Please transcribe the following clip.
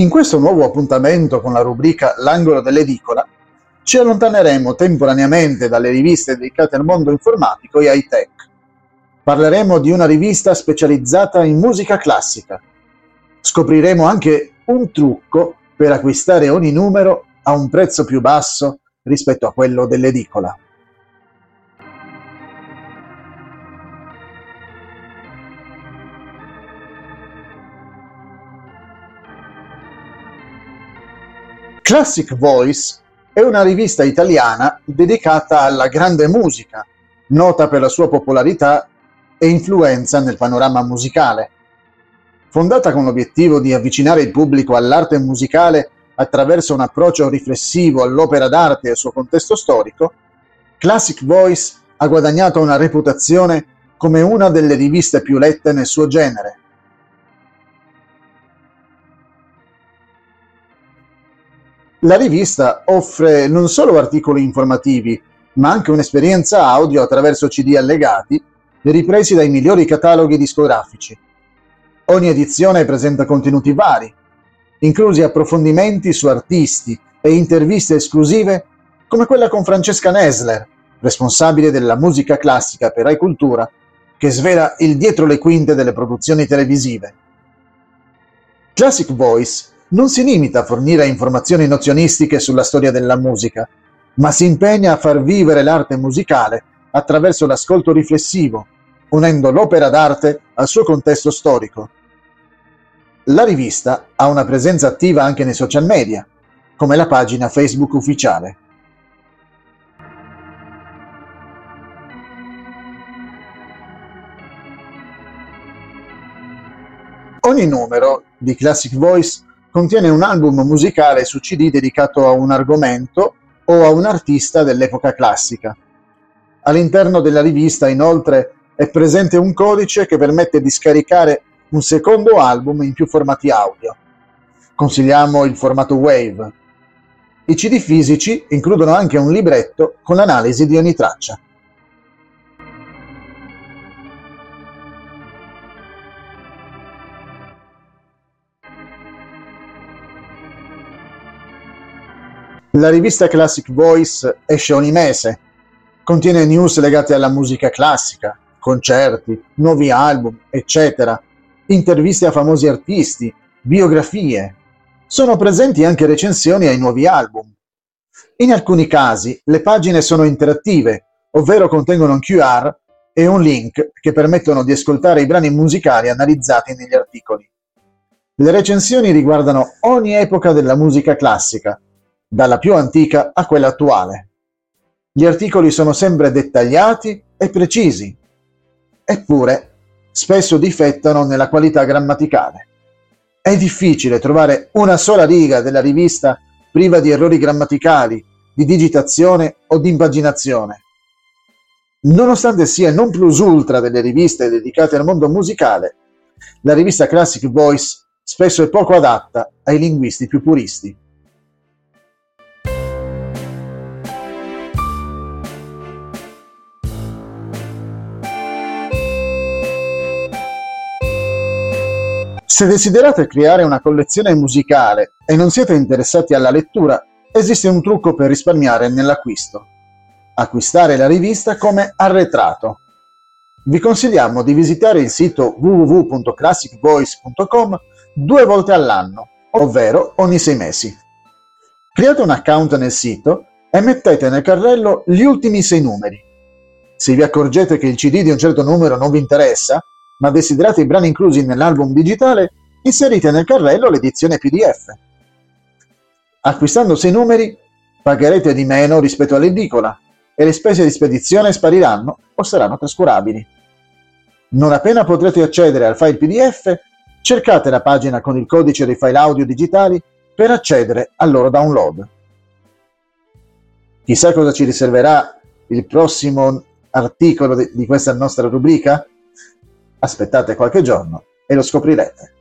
In questo nuovo appuntamento con la rubrica L'angolo dell'edicola ci allontaneremo temporaneamente dalle riviste dedicate al mondo informatico e high tech. Parleremo di una rivista specializzata in musica classica. Scopriremo anche un trucco per acquistare ogni numero a un prezzo più basso rispetto a quello dell'edicola. Classic Voice è una rivista italiana dedicata alla grande musica, nota per la sua popolarità e influenza nel panorama musicale. Fondata con l'obiettivo di avvicinare il pubblico all'arte musicale attraverso un approccio riflessivo all'opera d'arte e al suo contesto storico, Classic Voice ha guadagnato una reputazione come una delle riviste più lette nel suo genere. La rivista offre non solo articoli informativi, ma anche un'esperienza audio attraverso CD allegati ripresi dai migliori cataloghi discografici. Ogni edizione presenta contenuti vari, inclusi approfondimenti su artisti e interviste esclusive come quella con Francesca Nesler, responsabile della musica classica per Rai Cultura, che svela il dietro le quinte delle produzioni televisive. Classic Voice non si limita a fornire informazioni nozionistiche sulla storia della musica, ma si impegna a far vivere l'arte musicale attraverso l'ascolto riflessivo, unendo l'opera d'arte al suo contesto storico. La rivista ha una presenza attiva anche nei social media, come la pagina Facebook ufficiale. Ogni numero di Classic Voice contiene un album musicale su CD dedicato a un argomento o a un artista dell'epoca classica. All'interno della rivista, inoltre, è presente un codice che permette di scaricare un secondo album in più formati audio. Consigliamo il formato WAVE. I CD fisici includono anche un libretto con l'analisi di ogni traccia. La rivista Classic Voice esce ogni mese. Contiene news legate alla musica classica, concerti, nuovi album, eccetera, interviste a famosi artisti, biografie. Sono presenti anche recensioni ai nuovi album. In alcuni casi le pagine sono interattive, ovvero contengono un QR e un link che permettono di ascoltare i brani musicali analizzati negli articoli. Le recensioni riguardano ogni epoca della musica classica, dalla più antica a quella attuale. Gli articoli sono sempre dettagliati e precisi, eppure spesso difettano nella qualità grammaticale. È difficile trovare una sola riga della rivista priva di errori grammaticali, di digitazione o di impaginazione. Nonostante sia non plus ultra delle riviste dedicate al mondo musicale, la rivista Classic Voice spesso è poco adatta ai linguisti più puristi. Se desiderate creare una collezione musicale e non siete interessati alla lettura, esiste un trucco per risparmiare nell'acquisto. Acquistare la rivista come arretrato. Vi consigliamo di visitare il sito www.classicvoice.com due volte all'anno, ovvero ogni sei mesi. Create un account nel sito e mettete nel carrello gli ultimi sei numeri. Se vi accorgete che il CD di un certo numero non vi interessa, ma desiderate i brani inclusi nell'album digitale, inserite nel carrello l'edizione PDF. Acquistando sei numeri, pagherete di meno rispetto all'edicola e le spese di spedizione spariranno o saranno trascurabili. Non appena potrete accedere al file PDF, cercate la pagina con il codice dei file audio digitali per accedere al loro download. Chissà cosa ci riserverà il prossimo articolo di questa nostra rubrica? Aspettate qualche giorno e lo scoprirete.